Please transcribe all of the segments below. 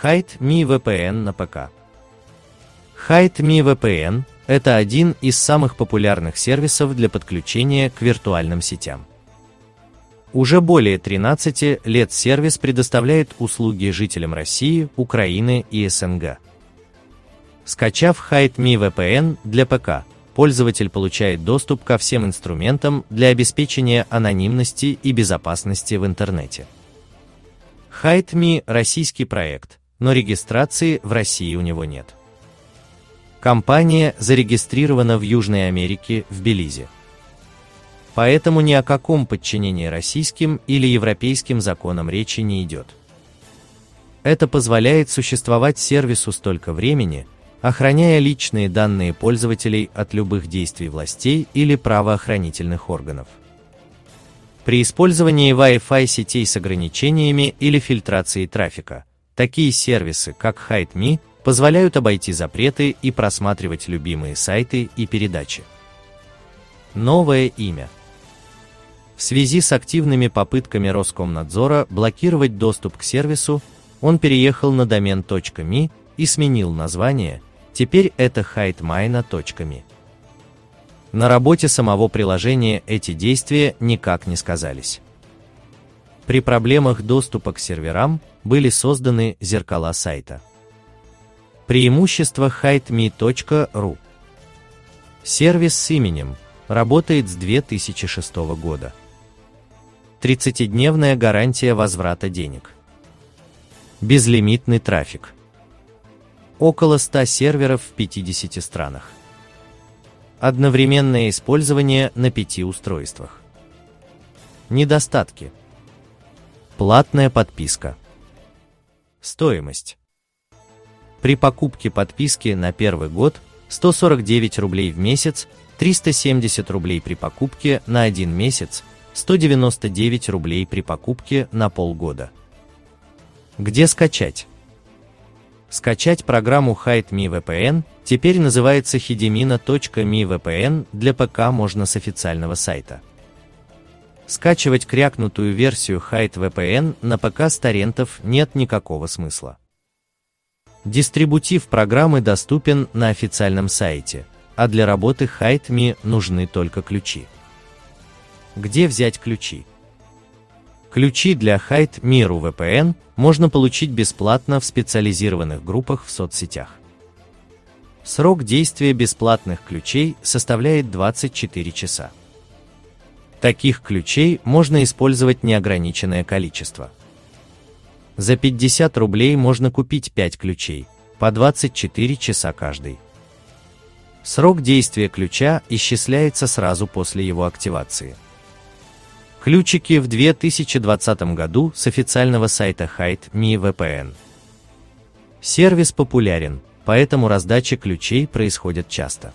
Hide.me VPN на ПК. Hide.me VPN – это один из самых популярных сервисов для подключения к виртуальным сетям. Уже более 13 лет сервис предоставляет услуги жителям России, Украины и СНГ. Скачав Hide.me VPN для ПК, пользователь получает доступ ко всем инструментам для обеспечения анонимности и безопасности в интернете. Hide.me – российский проект, но регистрации в России у него нет. Компания зарегистрирована в Южной Америке, в Белизе. Поэтому ни о каком подчинении российским или европейским законам речи не идет. Это позволяет существовать сервису столько времени, охраняя личные данные пользователей от любых действий властей или правоохранительных органов. При использовании Wi-Fi сетей с ограничениями или фильтрацией трафика, такие сервисы, как Hide.me, позволяют обойти запреты и просматривать любимые сайты и передачи. Новое имя. В связи с активными попытками Роскомнадзора блокировать доступ к сервису, он переехал на домен .me и сменил название, Теперь это hidemine.me. На работе самого приложения эти действия никак не сказались. При проблемах доступа к серверам были созданы зеркала сайта. Преимущество hideme.ru Сервис с именем работает с 2006 года. 30-дневная гарантия возврата денег. Безлимитный трафик около 100 серверов в 50 странах. Одновременное использование на пяти устройствах. Недостатки. Платная подписка. Стоимость. При покупке подписки на первый год 149 рублей в месяц, 370 рублей при покупке на один месяц, 199 рублей при покупке на полгода. Где скачать? Скачать программу Hide.me VPN теперь называется hidemina.me VPN для ПК можно с официального сайта. Скачивать крякнутую версию Hide VPN на ПК с торрентов нет никакого смысла. Дистрибутив программы доступен на официальном сайте, а для работы Hide.me нужны только ключи. Где взять ключи? Ключи для Hide Миру VPN можно получить бесплатно в специализированных группах в соцсетях. Срок действия бесплатных ключей составляет 24 часа. Таких ключей можно использовать неограниченное количество. За 50 рублей можно купить 5 ключей, по 24 часа каждый. Срок действия ключа исчисляется сразу после его активации. Ключики в 2020 году с официального сайта Hide.me VPN. Сервис популярен, поэтому раздача ключей происходит часто.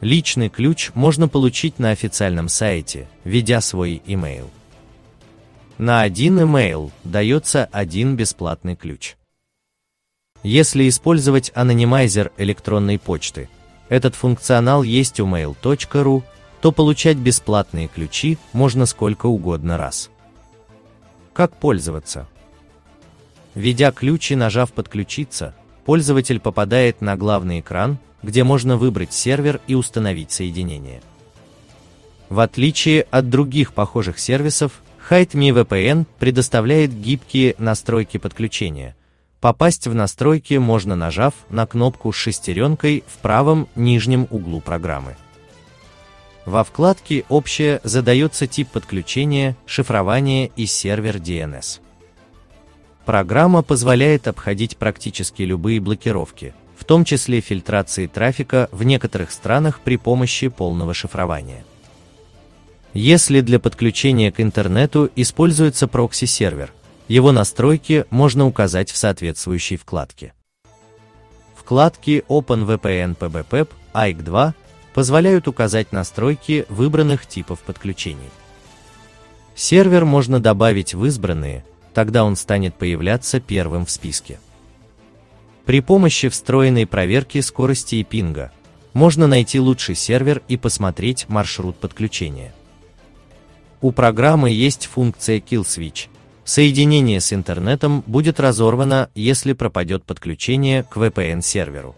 Личный ключ можно получить на официальном сайте, введя свой email. На один email дается один бесплатный ключ. Если использовать анонимайзер электронной почты, этот функционал есть у mail.ru, то получать бесплатные ключи можно сколько угодно раз. Как пользоваться? Введя ключ и нажав «Подключиться», пользователь попадает на главный экран, где можно выбрать сервер и установить соединение. В отличие от других похожих сервисов, Hide.me VPN предоставляет гибкие настройки подключения. Попасть в настройки можно нажав на кнопку с шестеренкой в правом нижнем углу программы. Во вкладке «Общее» задается тип подключения, шифрование и сервер DNS. Программа позволяет обходить практически любые блокировки, том числе фильтрации трафика в некоторых странах при помощи полного шифрования. Если для подключения к интернету используется прокси-сервер, его настройки можно указать в соответствующей вкладке. Вкладки OpenVPN PBPEP, AIC2 позволяют указать настройки выбранных типов подключений. Сервер можно добавить в избранные, тогда он станет появляться первым в списке. При помощи встроенной проверки скорости и пинга можно найти лучший сервер и посмотреть маршрут подключения. У программы есть функция Kill Switch, Соединение с интернетом будет разорвано, если пропадет подключение к VPN-серверу.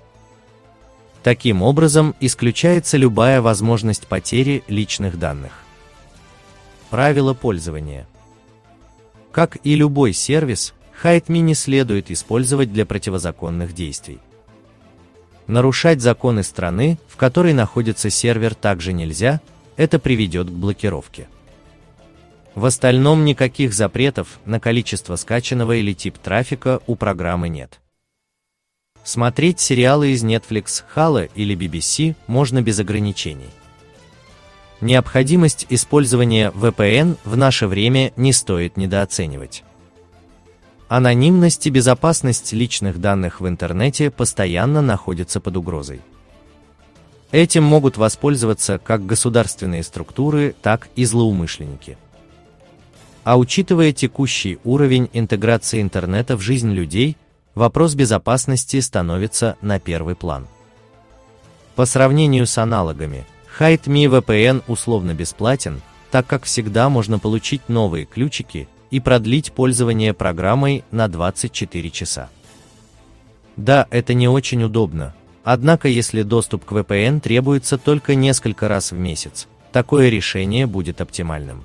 Таким образом, исключается любая возможность потери личных данных. Правила пользования. Как и любой сервис, HideMe не следует использовать для противозаконных действий. Нарушать законы страны, в которой находится сервер, также нельзя, это приведет к блокировке. В остальном никаких запретов на количество скачанного или тип трафика у программы нет. Смотреть сериалы из Netflix, Halo или BBC можно без ограничений. Необходимость использования VPN в наше время не стоит недооценивать. Анонимность и безопасность личных данных в интернете постоянно находятся под угрозой. Этим могут воспользоваться как государственные структуры, так и злоумышленники. А учитывая текущий уровень интеграции интернета в жизнь людей, вопрос безопасности становится на первый план. По сравнению с аналогами, HideMe VPN условно бесплатен, так как всегда можно получить новые ключики и продлить пользование программой на 24 часа. Да, это не очень удобно, однако если доступ к VPN требуется только несколько раз в месяц, такое решение будет оптимальным.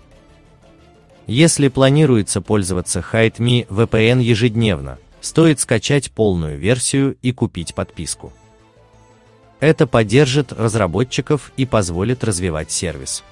Если планируется пользоваться HideMe VPN ежедневно, стоит скачать полную версию и купить подписку. Это поддержит разработчиков и позволит развивать сервис.